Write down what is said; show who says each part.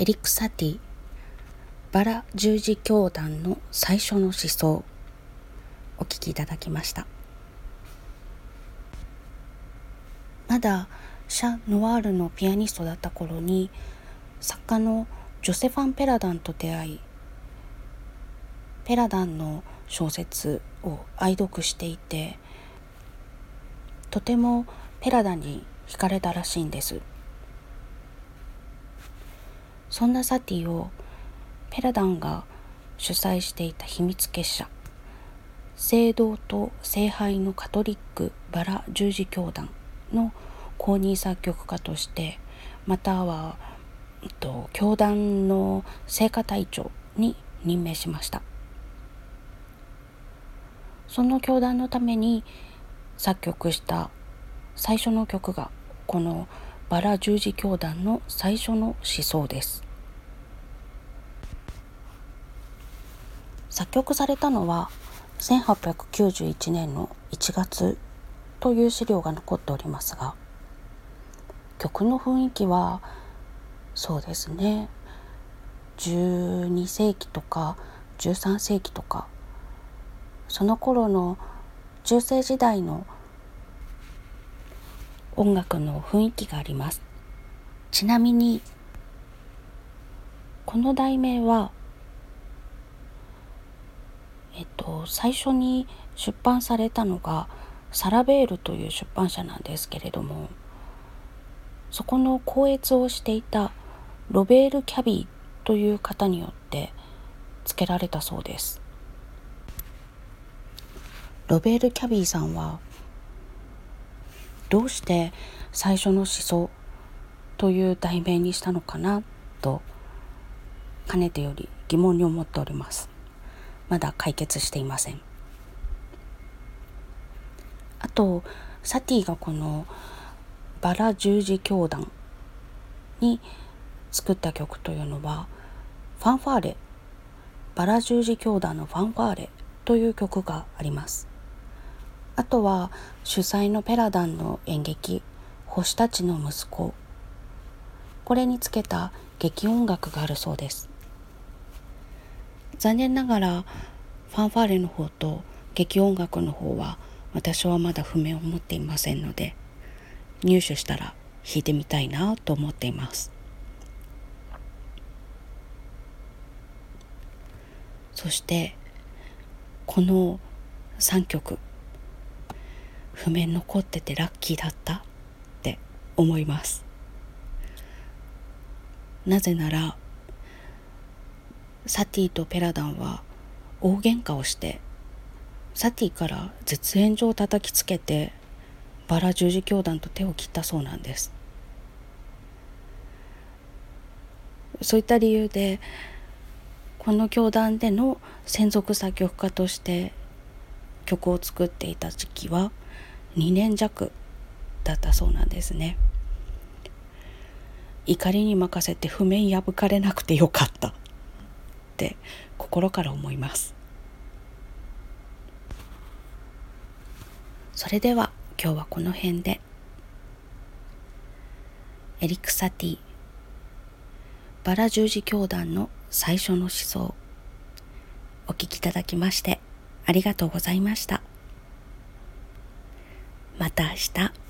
Speaker 1: エリック・サティバラ十字教団の最初の思想。お聞きいただきました。まだシャ・ノワールのピアニストだった頃に作家のジョセファン・ペラダンと出会いペラダンの小説を愛読していてとてもペラダンに惹かれたらしいんです。そんなサティをペラダンが主催していた秘密結社聖堂と聖杯のカトリックバラ十字教団の公認作曲家としてまたは、えっと、教団の聖歌隊長に任命しました。その教団のために作曲した最初の曲がこのバラ十字教団の最初の思想です。作曲されたのは1891年の1月という資料が残っておりますが曲の雰囲気はそうですね。12世紀とか13世紀とかその頃の中世時代の音楽の雰囲気があります。ちなみにこの題名はえっと最初に出版されたのがサラベールという出版社なんですけれどもそこの校閲をしていたロベール・キャビーという方によって付けられたそうです。ロベール・キャビーさんはどうして最初の思想という題名にしたのかなとかねてより疑問に思っております。まだ解決していません。あとサティがこのバラ十字教団に作った曲というのはファンファーレ。バラ十字教団のファンファーレという曲があります。あとは主催のペラダンの演劇星たちの息子。これにつけた劇音楽があるそうです。残念ながらファンファーレの方と劇音楽の方は私はまだ譜面を持っていませんので入手したら弾いてみたいなと思っています。そしてこの3曲譜面残っててラッキーだったって思います。なぜならサティとペラダンは大喧嘩をしてサティから絶縁状を叩きつけてバラ十字教団と手を切ったそうなんです。そういった理由でこの教団での専属作曲家として曲を作っていた時期は2年弱だったそうなんですね。怒りに任せて譜面破かれなくてよかった。って心から思います。それでは今日はこの辺で。エリク・サティ。バラ十字教団の最初の思想。お聞きいただきましてありがとうございました。また明日。